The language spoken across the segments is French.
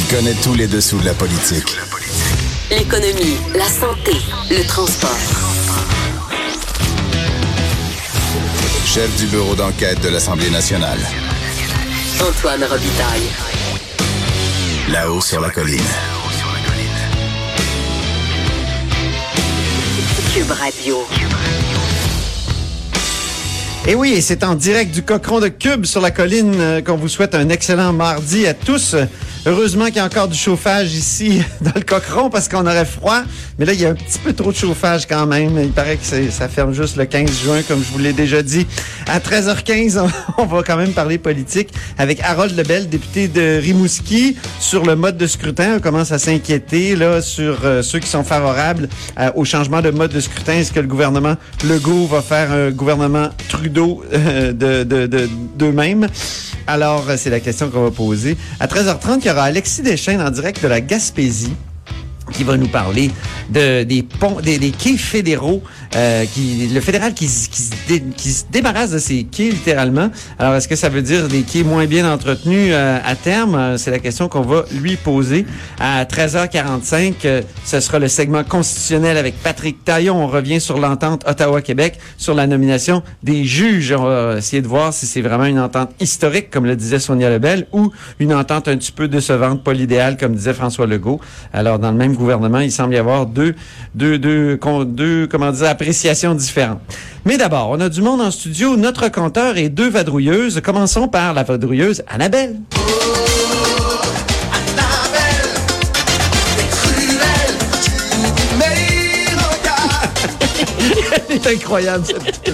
Il connaît tous les dessous de la politique. L'économie, la santé, le transport. Chef du bureau d'enquête de l'Assemblée nationale. Antoine Robitaille. Là-haut sur la colline. Cube Radio. Et oui, et c'est en direct du Cochon de Cube sur la colline euh, qu'on vous souhaite un excellent mardi à tous. Heureusement qu'il y a encore du chauffage ici dans le Cochon parce qu'on aurait froid. Mais là, il y a un petit peu trop de chauffage quand même. Il paraît que ça ferme juste le 15 juin, comme je vous l'ai déjà dit. À 13h15, on, va quand même parler politique avec Harold Lebel, député de Rimouski, sur le mode de scrutin. On commence à s'inquiéter là sur euh, ceux qui sont favorables euh, au changement de mode de scrutin. Est-ce que le gouvernement Legault va faire un gouvernement Trudeau euh, de de- de- d'eux-mêmes? Alors, euh, c'est la question qu'on va poser. À 13h30, il y aura Alexis Deschênes en direct de la Gaspésie qui va nous parler de, des ponts, des, des quais fédéraux, euh, qui, le fédéral qui, se qui se débarrasse de ces quais littéralement. Alors, est-ce que ça veut dire des quais moins bien entretenus euh, à terme? Euh, C'est la question qu'on va lui poser. À 13h45, euh, ce sera le segment constitutionnel avec Patrick Taillon. On revient sur l'entente Ottawa-Québec sur la nomination des juges. On va essayer de voir si c'est vraiment une entente historique, comme le disait Sonia Lebel, ou une entente un petit peu décevante, pas l'idéal, comme disait François Legault. Alors, dans le même gouvernement, il semble y avoir deux, deux, deux, deux, comment dire, appréciations différentes. Mais d'abord, on a du monde en studio, notre compteur et deux vadrouilleuses. Commençons par la vadrouilleuse Annabelle. Elle est incroyable, cette.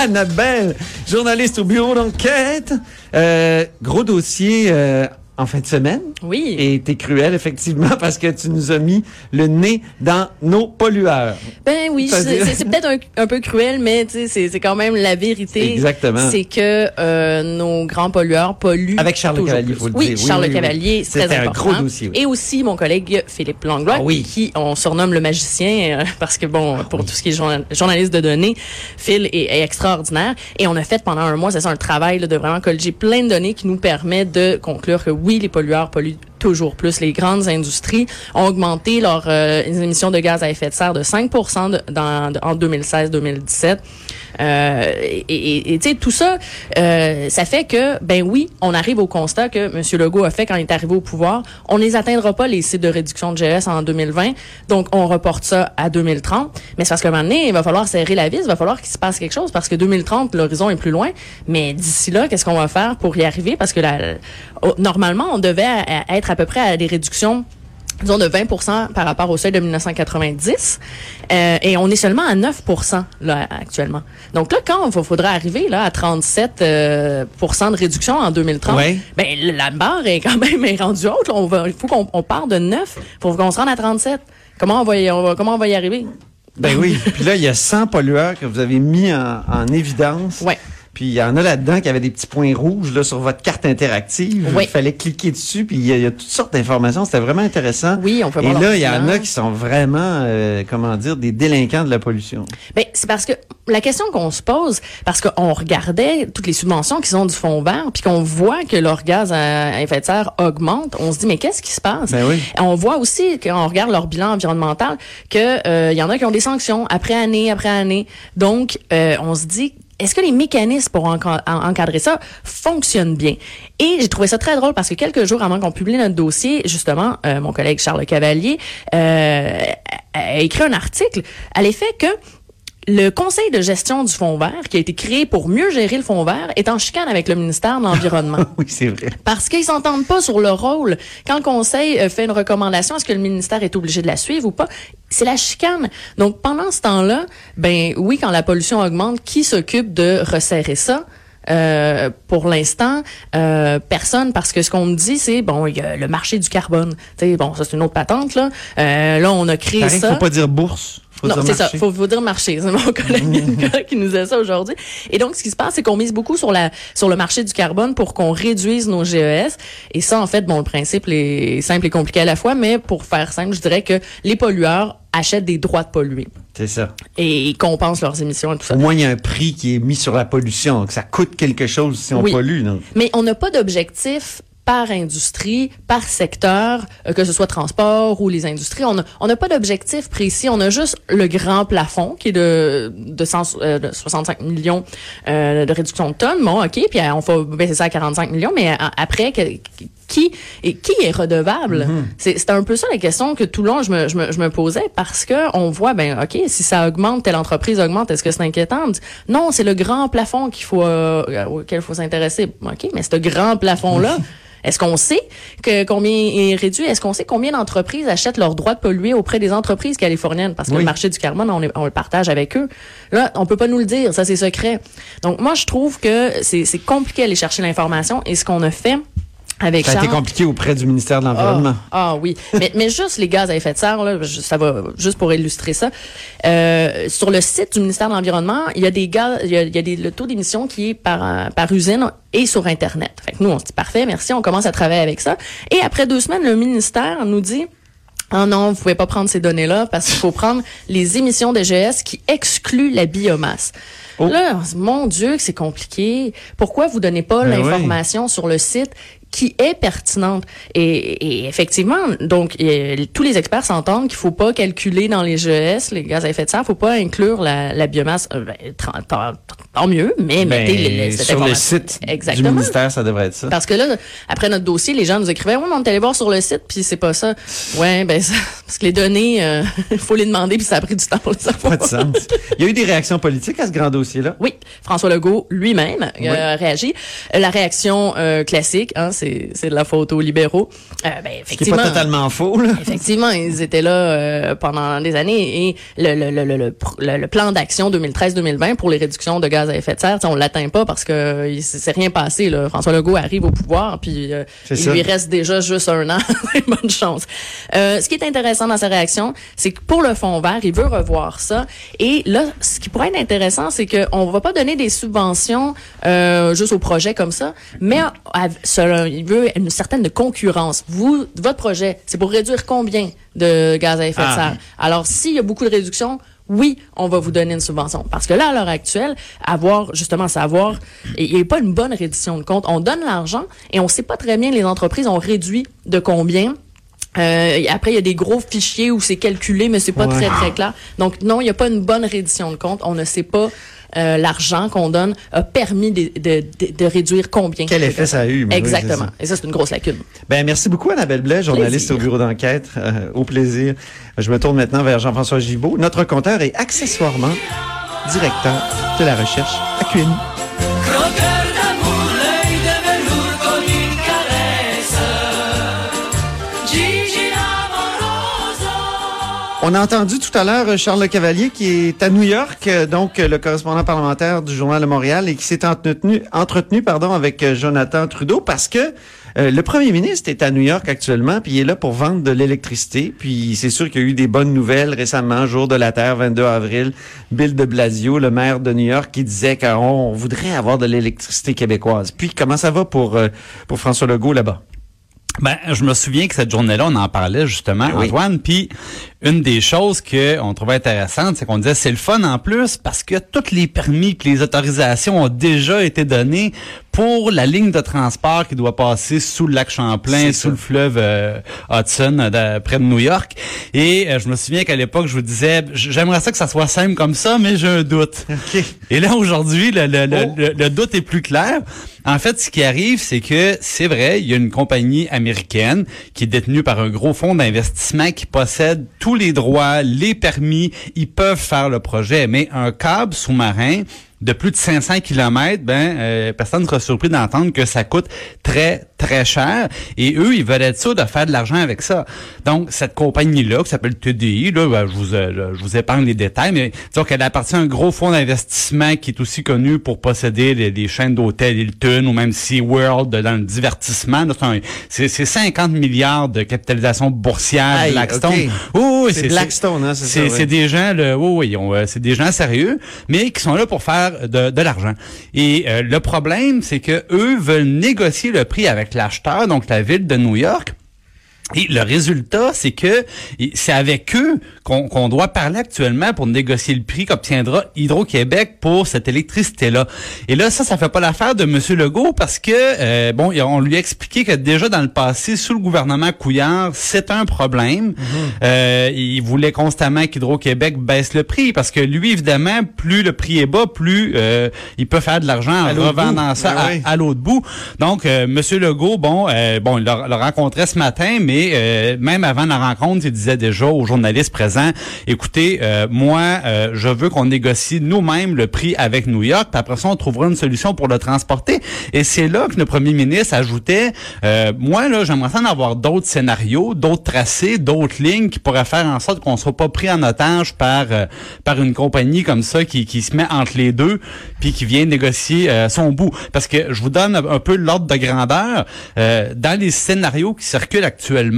Annabelle, journaliste au bureau d'enquête. Euh, gros dossier euh, en fin de semaine. Oui. Et t'es cruel, effectivement, parce que tu nous as mis le nez dans nos pollueurs. Ben oui, c'est peut-être un, un peu cruel, mais c'est quand même la vérité. Exactement. C'est que euh, nos grands pollueurs polluent. Avec Charles Cavalier, faut le oui, dire. Oui, Charles oui, oui. Cavalier, c'est très C'était un important. gros dossier. Et aussi mon collègue Philippe Langlois, Ah oui. qui on surnomme le magicien euh, parce que bon, pour tout ce qui est journal- journaliste de données, Phil est, est extraordinaire. Et on a fait pendant un mois, c'est ça, un travail là, de vraiment colliger plein de données qui nous permet de conclure que oui, les pollueurs polluent toujours plus. Les grandes industries ont augmenté leurs euh, émissions de gaz à effet de serre de 5 de- dans, de- en 2016-2017. Euh, et tu sais, tout ça, euh, ça fait que, ben oui, on arrive au constat que M. Legault a fait quand il est arrivé au pouvoir. On ne les atteindra pas, les cibles de réduction de GS en 2020. Donc, on reporte ça à 2030. Mais c'est parce qu'à un moment donné, il va falloir serrer la vis, il va falloir qu'il se passe quelque chose parce que 2030, l'horizon est plus loin. Mais d'ici là, qu'est-ce qu'on va faire pour y arriver? Parce que la, normalement, on devait être à peu près à des réductions disons de 20% par rapport au seuil de 1990 euh, et on est seulement à 9% là actuellement. Donc là quand il faudra arriver là à 37% euh, de réduction en 2030, Ouais. ben la barre est quand même rendue haute. là. On va il faut qu'on on part de 9 pour qu'on se rende à 37. Comment on va y, on va- comment on va y arriver? Ben oui. Puis là, il y a 100 pollueurs que vous avez mis en, en évidence. Ouais. Puis il y en a là-dedans qui avaient des petits points rouges là, sur votre carte interactive. Oui. Il fallait cliquer dessus, puis il y, a- il y a toutes sortes d'informations. C'était vraiment intéressant. Oui, on peut Et là, il y en a qui sont vraiment, euh, comment dire, des délinquants de la pollution. Ben, c'est parce que la question qu'on se pose, parce qu'on regardait toutes les subventions qui sont du fonds vert, puis qu'on voit que leur gaz à effet de serre augmente, on se dit mais qu'est-ce qui se passe? Ben oui. On voit aussi quand on regarde leur bilan environnemental que euh, il y en a qui ont des sanctions après année après année. Donc euh, on se dit est-ce que les mécanismes pour enca- en- encadrer ça fonctionnent bien? Et j'ai trouvé ça très drôle parce que quelques jours avant qu'on publie notre dossier, justement, euh, mon collègue Charles Cavalier euh, a écrit un article à l'effet que le conseil de gestion du fonds vert, qui a été créé pour mieux gérer le fonds vert, est en chicane avec le ministère de l'Environnement. Oui, c'est vrai. Parce qu'ils s'entendent pas sur le rôle. Quand le conseil euh, fait une recommandation, est-ce que le ministère est obligé de la suivre ou pas? C'est la chicane. Donc, pendant ce temps-là, ben oui, quand la pollution augmente, qui s'occupe de resserrer ça? Euh, pour l'instant, euh, personne, parce que ce qu'on me dit, c'est bon, il y a le marché du carbone. Sais, bon, ça c'est une autre patente là. Euh, là, on a créé Pareil, ça. faut pas dire bourse. Faut Non, c'est ça. Faut, faut dire marché. C'est mon collègue qui nous disait ça aujourd'hui. Et donc, ce qui se passe, c'est qu'on mise beaucoup sur la sur le marché du carbone pour qu'on réduise nos GES. Et ça, en fait, bon, le principe est simple et compliqué à la fois, mais pour faire simple, je dirais que les pollueurs achètent des droits de polluer C'est ça. et ils compensent leurs émissions et tout ça. Au moins, il y a un prix qui est mis sur la pollution. Donc, ça coûte quelque chose si on Oui. pollue. Donc. Mais on n'a pas d'objectif par industrie, par secteur, euh, que ce soit transport ou les industries. On n'a on n'a pas d'objectif précis. On a juste le grand plafond qui est de, de, 100, euh, 65 millions euh, de réduction de tonnes. Bon, OK, puis on va baisser ça à 45 millions, mais après, qui et qui est redevable C'est c'est un peu ça la question que tout le long je me, je me, je me posais parce que on voit ben ok si ça augmente telle entreprise augmente est-ce que c'est inquiétant? Non c'est le grand plafond qu'il faut euh, auquel il faut s'intéresser ok mais ce grand plafond là Est-ce qu'on sait que combien est réduit? Est-ce qu'on sait combien d'entreprises achètent leur droit de polluer auprès des entreprises californiennes? Parce que Oui. le marché du carbone, on, est- on le partage avec eux. Là, on peut pas nous le dire. Ça, c'est secret. Donc, moi, je trouve que c'est c'est compliqué d'aller chercher l'information. Et ce qu'on a fait avec Ça a été compliqué auprès du ministère de l'Environnement. ah, ah oui, mais, mais juste les gaz à effet de serre, là, je- ça va juste pour illustrer ça. Euh, sur le site du ministère de l'Environnement, il y a des gaz, il y a, il y a des, le taux d'émission qui est par, par usine et sur Internet. Fait que nous, on se dit parfait, merci, on commence à travailler avec ça. Et après deux semaines, le ministère nous dit ah non, vous pouvez pas prendre ces données-là parce qu'il faut prendre les émissions de GS qui excluent la biomasse. Oh. Là, mon Dieu, que c'est compliqué. Pourquoi vous donnez pas Ben l'information sur le site qui est pertinente? Et, et effectivement, donc, euh, tous les experts s'entendent qu'il faut pas calculer dans les GES, les gaz à effet de serre, faut pas inclure la, la biomasse. Euh, ben, tant, tant- tant mieux, mais Ben, mettez les- cette sur le site Exactement. du ministère, ça devrait être ça. Parce que là, après notre dossier, les gens nous écrivaient, mais on est allé voir sur le site, puis c'est pas ça. Ouais, ben, ça- parce que les données, euh, faut les demander, puis ça a pris du temps pour les savoir. Pas de sens. Il y a eu des réactions politiques à ce grand dossier-là? Oui, François Legault lui-même Oui. a réagi. Euh, La réaction euh, classique, hein, c'est c'est de la faute aux libéraux. Euh, ben, Ce qui effectivement, pas totalement faux, là. Effectivement, ils étaient là euh, pendant des années et le, le, le, le, le, plan d'action 2013-2020 pour les réductions de gaz à effet de serre, on l'atteint pas parce que il s- c'est rien passé. Là. François Legault arrive au pouvoir puis euh, il ça. lui reste déjà juste un an. Bonne chance. Euh, ce qui est intéressant dans sa réaction, c'est que pour le fond vert, il veut revoir ça. Et là, ce qui pourrait être intéressant, c'est qu'on va pas donner des subventions juste aux projets comme ça, mais à- selon- il veut une certaine concurrence. Vous, votre projet, c'est pour réduire combien de gaz à effet Ah. de serre? Alors, s'il y a beaucoup de réductions, oui, on va vous donner une subvention. Parce que là, à l'heure actuelle, avoir, justement, savoir, il n'y a pas une bonne reddition de compte. On donne l'argent et on sait pas très bien les entreprises ont réduit de combien. Euh, après, il y a des gros fichiers où c'est calculé, mais c'est pas Ouais. très, très clair. Donc, non, il n'y a pas une bonne reddition de compte. On ne sait pas euh, l'argent qu'on donne a permis de, de, de, de réduire combien. Quel effet ça a eu? oui, Exactement. et ça, c'est une grosse lacune. Ben, merci beaucoup, Annabelle Blais, journaliste Plaisir. au bureau d'enquête. Euh, au plaisir. Je me tourne maintenant vers Jean-François Gibault, notre compteur et accessoirement directeur de la recherche à QMI. On a entendu tout à l'heure euh, Charles Le Cavalier qui est à New York, euh, donc euh, le correspondant parlementaire du Journal de Montréal et qui s'est entretenu, entretenu pardon, avec Jonathan Trudeau parce que le premier ministre est à New York actuellement, puis il est là pour vendre de l'électricité. Puis c'est sûr qu'il y a eu des bonnes nouvelles récemment, jour de la Terre, 22 avril. Bill de Blasio, le maire de New York, qui disait qu'on voudrait avoir de l'électricité québécoise. Puis comment ça va pour, pour François Legault là-bas? Ben, je me souviens que cette journée-là, on en parlait justement, Oui. Antoine. Puis une des choses que on trouvait intéressantes, c'est qu'on disait c'est le fun en plus parce que tous les permis, que les autorisations ont déjà été données pour la ligne de transport qui doit passer sous le lac Champlain, sous ça. le fleuve euh, Hudson, euh, de- près de New York. Et euh, je me souviens qu'à l'époque, je vous disais, j'aimerais ça que ça soit simple comme ça, mais j'ai un doute. OK. Et là, aujourd'hui, le, le, le, Oh. le- le doute est plus clair. En fait, ce qui arrive, c'est que c'est vrai, il y a une compagnie américaine qui est détenue par un gros fonds d'investissement qui possède tous les droits, les permis, ils peuvent faire le projet, mais un câble sous-marin de plus de 500 km, ben euh, personne ne sera surpris d'entendre que ça coûte très très cher et eux ils veulent être sûrs de faire de l'argent avec ça. Donc cette compagnie là qui s'appelle TDI là, ben, je vous euh, je vous épargne les détails mais disons qu'elle appartient à un gros fonds d'investissement qui est aussi connu pour posséder les, les chaînes d'hôtels Hilton ou même SeaWorld dans le divertissement. C'est un- C'est c'est 50 milliards de capitalisation boursière Blackstone. Oui, oui, C'est Blackstone, hein, c'est ça, c'est ouais. des gens, là, oui, euh, c'est des gens sérieux, mais qui sont là pour faire de, l'argent. Et euh, le problème, c'est que eux veulent négocier le prix avec l'acheteur, donc la ville de New York. Et le résultat, c'est que c'est avec eux qu'on doit parler actuellement pour négocier le prix qu'obtiendra Hydro-Québec pour cette électricité-là. Et là, ça, ça fait pas l'affaire de M. Legault parce que, euh, bon, on lui a expliqué que déjà dans le passé, sous le gouvernement Couillard, c'est un problème. Euh, il voulait constamment qu'Hydro-Québec baisse le prix parce que lui, évidemment, plus le prix est bas, plus euh, il peut faire de l'argent en revendant bout. ça Ben à- oui. à l'autre bout. Donc, euh, Monsieur Legault, bon, euh, bon, il l'a rencontré ce matin, mais euh, même avant la rencontre, il disait déjà aux journalistes présents, écoutez, euh, moi, euh, je veux qu'on négocie nous-mêmes le prix avec New York, puis après ça, on trouvera une solution pour le transporter. Et c'est là que le premier ministre ajoutait, euh, moi, là, j'aimerais en avoir d'autres scénarios, d'autres tracés, d'autres lignes qui pourraient faire en sorte qu'on soit pas pris en otage par euh, par une compagnie comme ça qui, qui se met entre les deux, puis qui vient négocier euh, son bout. Parce que je vous donne un peu l'ordre de grandeur. Dans les scénarios qui circulent actuellement,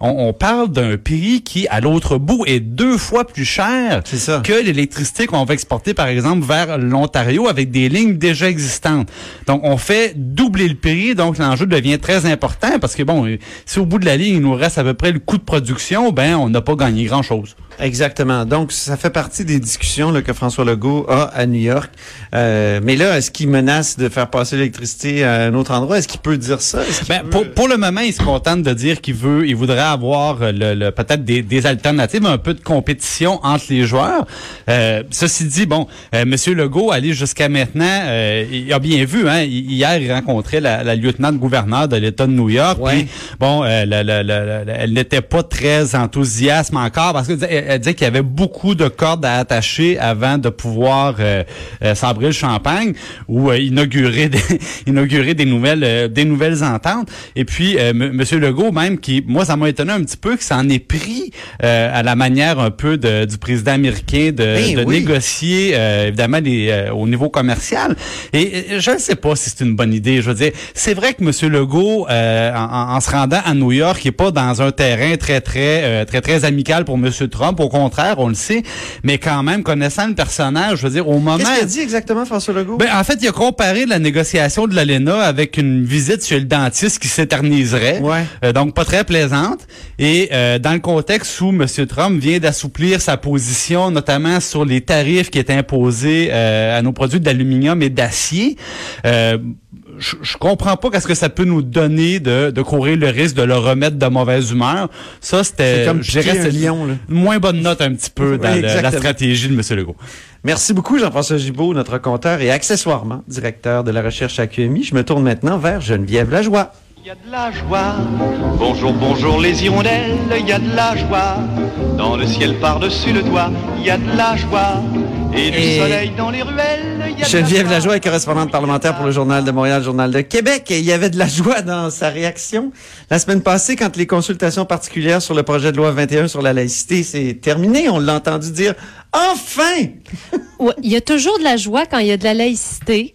on, on parle d'un prix qui, à l'autre bout, est deux fois plus cher ça. que l'électricité qu'on va exporter, par exemple, vers l'Ontario avec des lignes déjà existantes. Donc, on fait doubler le prix, donc l'enjeu devient très important parce que, bon, si au bout de la ligne, il nous reste à peu près le coût de production, ben, on n'a pas gagné grand-chose. Exactement. Donc, ça fait partie des discussions là, que François Legault a à New York. Euh, mais là, est-ce qu'il menace de faire passer l'électricité à un autre endroit? Est-ce qu'il peut dire ça? Ben, peut- pour, pour le moment, il se contente de dire qu'il veut, il voudrait avoir euh, le, le- peut-être des, des alternatives, un peu de compétition entre les joueurs. Euh, ceci dit, bon, euh, Monsieur Legault, aller jusqu'à maintenant, euh, il a bien vu, hein, hi- hier, il rencontrait la, la lieutenant-gouverneur de l'État de New York. Ouais. puis, bon, euh, la- la- elle n'était pas très enthousiaste encore parce qu'elle disait, elle- elle disait qu'il y avait beaucoup de cordes à attacher avant de pouvoir euh, sabrer le champagne ou inaugurer des, inaugurer des nouvelles euh, des nouvelles ententes. Et puis euh, M- Monsieur Legault même qui moi ça m'a étonné un petit peu que ça en ait pris euh, à la manière un peu de- du président américain de, Ben de oui. négocier euh, évidemment les, euh, au niveau commercial. Et je ne sais pas si c'est une bonne idée. Je veux dire, c'est vrai que Monsieur Legault, euh, en, en- se rendant à New York, il est pas dans un terrain très très euh, très très amical pour Monsieur Trump. Au contraire, on le sait. Mais quand même, connaissant le personnage, je veux dire, au moment Qu'est-ce qu'il a dit exactement, François Legault? ben, en fait, il a comparé la négociation de l'ALENA avec une visite chez le dentiste qui s'éterniserait. Ouais. Euh, donc, pas très plaisante. Et euh, dans le contexte où M. Trump vient d'assouplir sa position, notamment sur les tarifs qui étaient imposés euh, à nos produits d'aluminium et d'acier, euh, je, je comprends pas qu'est-ce que ça peut nous donner de, de courir le risque de le remettre de mauvaise humeur. Ça, c'était, C'est comme un lion, là. une moins bonne note un petit peu Oui, dans le- la stratégie de M. Legault. Merci beaucoup, Jean-François Gibault, notre compteur et accessoirement directeur de la recherche à QMI. Je me tourne maintenant vers Geneviève Lajoie. Il y a de la joie. Bonjour, bonjour les hirondelles, il y a de la joie. Dans le ciel par-dessus le toit, il y a de la joie. Et du Et- soleil dans les ruelles, il y a de Geneviève la Lajoie est correspondante parlementaire pour le Journal de Montréal, Journal de Québec. Et il y avait de la joie dans sa réaction la semaine passée quand les consultations particulières sur le projet de loi 21 sur la laïcité s'est terminé. On l'a entendu dire enfin. Il y a toujours de la joie quand il y a de la laïcité,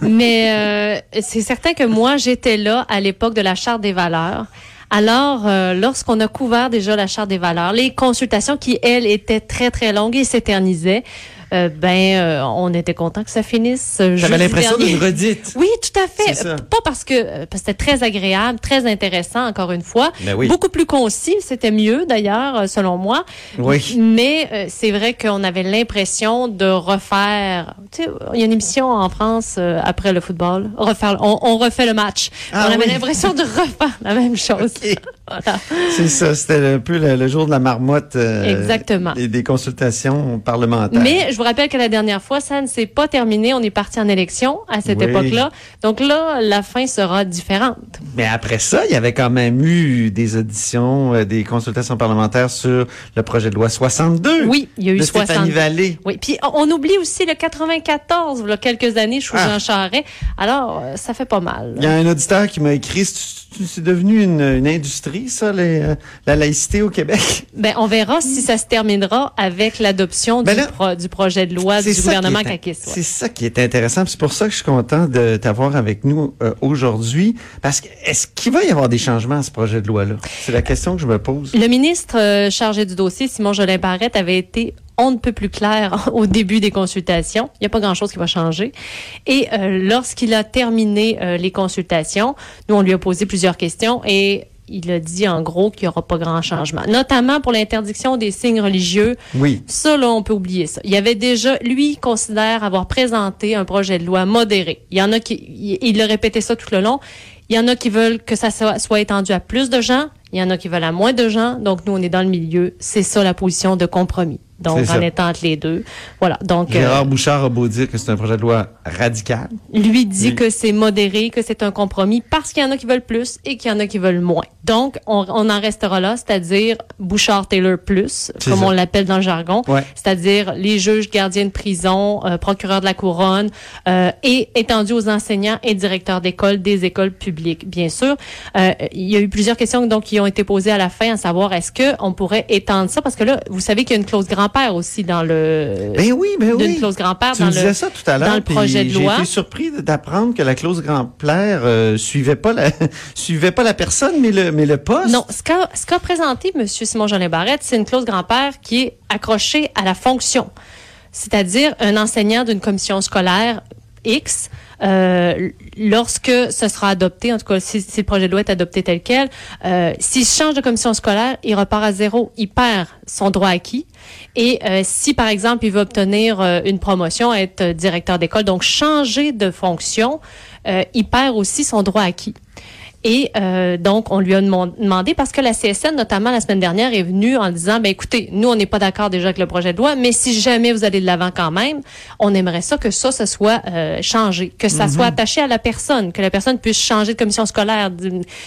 mais euh, c'est certain que moi, j'étais là à l'époque de la Charte des valeurs. Alors, euh, lorsqu'on a couvert déjà la Charte des valeurs, les consultations qui, elles, étaient très, très longues et s'éternisaient, euh, ben, euh, on était content que ça finisse. J'avais jeudi l'impression d'une redite. Oui, tout à fait. Ça. Pas parce que euh, parce que c'était très agréable, très intéressant, encore une fois. Ben oui. Beaucoup plus concis, c'était mieux d'ailleurs, euh, selon moi. Oui. Mais euh, c'est vrai qu'on avait l'impression de refaire. Tu sais, il y a une émission en France euh, après le football. Refaire, on, on refait le match. Ah on avait l'impression de refaire la même chose. Voilà. C'est ça, c'était un peu le, le jour de la marmotte. euh, Exactement. Et des consultations parlementaires. Mais je vous rappelle que la dernière fois, ça ne s'est pas terminé. On est parti en élection à cette Oui. époque-là. Donc là, la fin sera différente. Mais après ça, il y avait quand même eu des auditions, euh, des consultations parlementaires sur le projet de loi 62. Oui, il y a eu de 60. Stéphanie Vallée. Oui, puis on on oublie aussi le 94, il y a quelques années, sous Ah. Jean Charest. Alors, euh, ça fait pas mal. Il y a un auditeur qui m'a écrit, c'est c'est devenu une, une industrie, ça, les, la laïcité au Québec? Ben, on verra si ça se terminera avec l'adoption Ben du, là, pro- du projet de loi du gouvernement ouais. C'est ça qui est intéressant. C'est pour ça que je suis content de t'avoir avec nous euh, aujourd'hui. Parce que est-ce qu'il va y avoir des changements à ce projet de loi-là? C'est la question que je me pose. Le ministre euh, chargé du dossier, Simon Jolin Barrette, avait été on ne peut plus clair au début des consultations. Il n'y a pas grand-chose qui va changer. Et euh, lorsqu'il a terminé euh, les consultations, nous, on lui a posé plusieurs questions et il a dit en gros qu'il n'y aura pas grand changement, notamment pour l'interdiction des signes religieux. Oui. Ça, là, on peut oublier ça. Il y avait déjà, lui, il considère avoir présenté un projet de loi modéré. Il y en a qui, il, il a répété ça tout le long. Il y en a qui veulent que ça soit, soit étendu à plus de gens. Il y en a qui veulent à moins de gens. Donc, nous, on est dans le milieu. C'est ça la position de compromis. Donc, en ça. étant entre les deux. Voilà. Donc, euh, Gérard Bouchard a beau dire que c'est un projet de loi radical. lui dit que c'est modéré, que c'est un compromis parce qu'il y en a qui veulent plus et qu'il y en a qui veulent moins. Donc, on, on en restera là, c'est-à-dire Bouchard-Taylor plus, comme ça. on l'appelle dans le jargon, Ouais. c'est-à-dire les juges gardiens de prison, euh, procureurs de la couronne euh, et étendu aux enseignants et directeurs d'école des écoles publiques, bien sûr. Euh, il y a eu plusieurs questions donc qui ont été posées à la fin, à savoir est-ce que on pourrait étendre ça? Parce que là, vous savez qu'il y a une clause grand-père aussi dans le Ben oui, ben d'une oui. clause grand-père Tu dans le disais ça tout à dans le projet de loi. J'ai été surpris d'apprendre que la clause grand-père euh, suivait pas la suivait pas la personne, mais le mais le poste. Non, ce qu'a ce qu'a présenté M. Simon-Jeanin Barrette, c'est une clause grand-père qui est accrochée à la fonction. C'est-à-dire un enseignant d'une commission scolaire X, euh, lorsque ce sera adopté, en tout cas si, le projet de loi est adopté tel quel, euh, s'il change de commission scolaire, il repart à zéro, il perd son droit acquis. Et euh, si, par exemple, il veut obtenir une promotion, être directeur d'école, donc changer de fonction, il perd aussi son droit acquis. Et euh, donc, on lui a demand- demandé, parce que la CSN, notamment la semaine dernière, est venue en disant, ben écoutez, nous, on n'est pas d'accord déjà avec le projet de loi, mais si jamais vous allez de l'avant quand même, on aimerait ça que ça, ce soit euh, changé, que ça soit attaché à la personne, que la personne puisse changer de commission scolaire,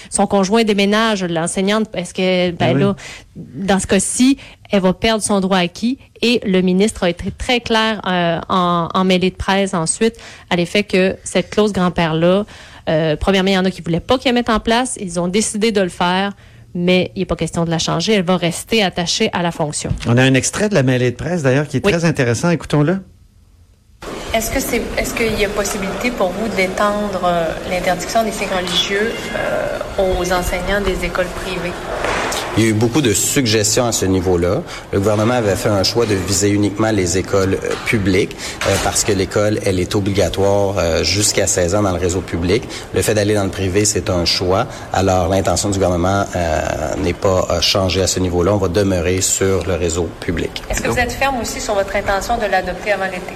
son conjoint déménage, l'enseignante, est-ce que, ben Ah oui. là, dans ce cas-ci, elle va perdre son droit acquis. Et le ministre a été très clair euh, en, en mêlée de presse ensuite à l'effet que cette clause grand-père-là, euh, premièrement, il y en a qui voulaient pas qu'elle mette en place. Ils ont décidé de le faire, mais il n'est pas question de la changer. Elle va rester attachée à la fonction. On a un extrait de la mêlée de presse d'ailleurs qui est Oui. très intéressant. Écoutons-le. Est-ce que c'est est-ce qu'il y a possibilité pour vous d'étendre euh, l'interdiction des signes religieux euh, aux enseignants des écoles privées? Il y a eu beaucoup de suggestions à ce niveau-là. Le gouvernement avait fait un choix de viser uniquement les écoles euh, publiques euh, parce que l'école, elle est obligatoire euh, jusqu'à 16 ans dans le réseau public. Le fait d'aller dans le privé, c'est un choix. Alors, l'intention du gouvernement euh, n'est pas euh, changée à ce niveau-là. On va demeurer sur le réseau public. Est-ce que vous êtes ferme aussi sur votre intention de l'adopter avant l'été?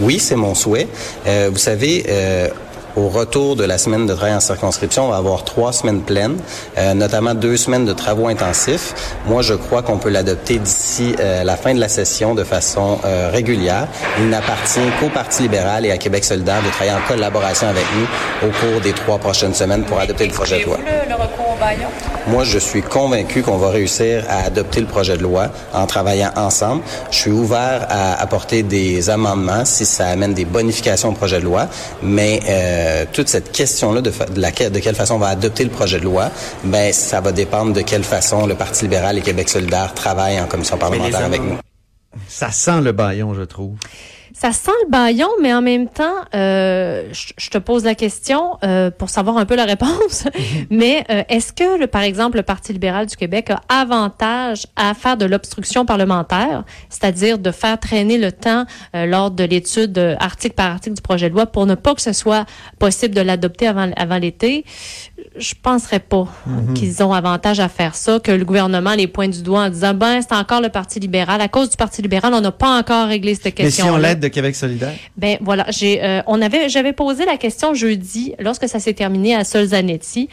Oui, c'est mon souhait. Euh, vous savez, euh, au retour de la semaine de travail en circonscription, on va avoir trois semaines pleines, euh, notamment deux semaines de travaux intensifs. Moi, je crois qu'on peut l'adopter d'ici euh, la fin de la session de façon euh, régulière. Il n'appartient qu'au Parti libéral et à Québec solidaire de travailler en collaboration avec nous au cours des trois prochaines semaines pour adopter le projet de loi. Moi, je suis convaincu qu'on va réussir à adopter le projet de loi en travaillant ensemble. Je suis ouvert à apporter des amendements si ça amène des bonifications au projet de loi, mais euh, toute cette question-là de, de, laquelle, de quelle façon on va adopter le projet de loi, ben ça va dépendre de quelle façon le Parti libéral et Québec solidaire travaillent en commission parlementaire avec nous. Ça sent le baillon, je trouve. Ça sent le baillon, mais en même temps, euh, je, je te pose la question euh, pour savoir un peu la réponse. mais euh, est-ce que, le, par exemple, le Parti libéral du Québec a avantage à faire de l'obstruction parlementaire, c'est-à-dire de faire traîner le temps euh, lors de l'étude euh, article par article du projet de loi pour ne pas que ce soit possible de l'adopter avant, avant l'été? Je penserais pas qu'ils ont avantage à faire ça, que le gouvernement les pointe du doigt en disant ben c'est encore le Parti libéral. À cause du Parti libéral, on n'a pas encore réglé cette Mais si question. on l'aide de Québec solidaire? Ben voilà, j'ai euh, on avait j'avais posé la question jeudi lorsque ça s'est terminé à Solzanetti.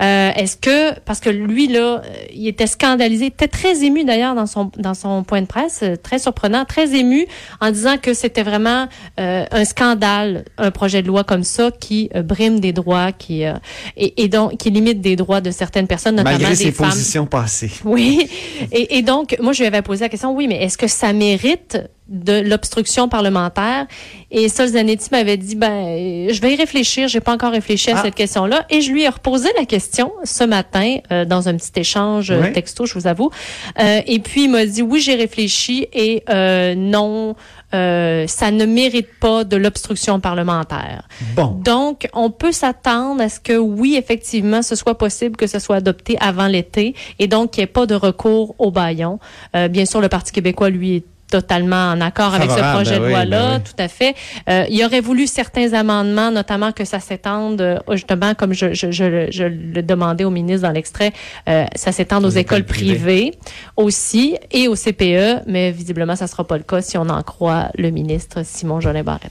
Euh, est-ce que parce que lui là, euh, il était scandalisé, il était très ému d'ailleurs dans son dans son point de presse, euh, très surprenant, très ému en disant que c'était vraiment euh, un scandale un projet de loi comme ça qui euh, brime des droits, qui euh, et, et donc qui limite des droits de certaines personnes, notamment Malgré des ses femmes. positions passées. Oui. Et, et donc, moi, je lui avais posé la question, oui, mais est-ce que ça mérite de l'obstruction parlementaire? Et Solzanetti m'avait dit, ben, je vais y réfléchir. J'ai pas encore réfléchi à Ah. cette question-là. Et je lui ai reposé la question ce matin euh, dans un petit échange euh, Oui. texto, je vous avoue. Euh, et puis, il m'a dit, oui, j'ai réfléchi et non, ça ne mérite pas de l'obstruction parlementaire. Bon. Donc, on peut s'attendre à ce que, oui, effectivement, ce soit possible que ce soit adopté avant l'été et donc qu'il n'y ait pas de recours au baillon. Bien sûr, le Parti québécois, lui, est totalement en accord avec ce projet de ben loi-là, ben oui. tout à fait. Euh, il aurait voulu certains amendements, notamment que ça s'étende, euh, justement, comme je, je, je, je le demandais au ministre dans l'extrait, euh, ça s'étende aux, Aux écoles, écoles privées. privées. aussi et au CPE, mais visiblement, ça sera pas le cas si on en croit le ministre Simon Jolin Barrette.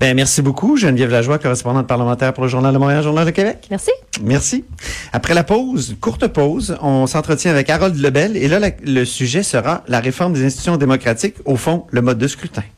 Ben, merci beaucoup, Geneviève Lajoie, correspondante parlementaire pour le Journal de Montréal, Journal de Québec. Merci. Merci. Après la pause, courte pause, on s'entretient avec Harold Lebel et là, la- le sujet sera la réforme des institutions démocratiques, au fond, le mode de scrutin.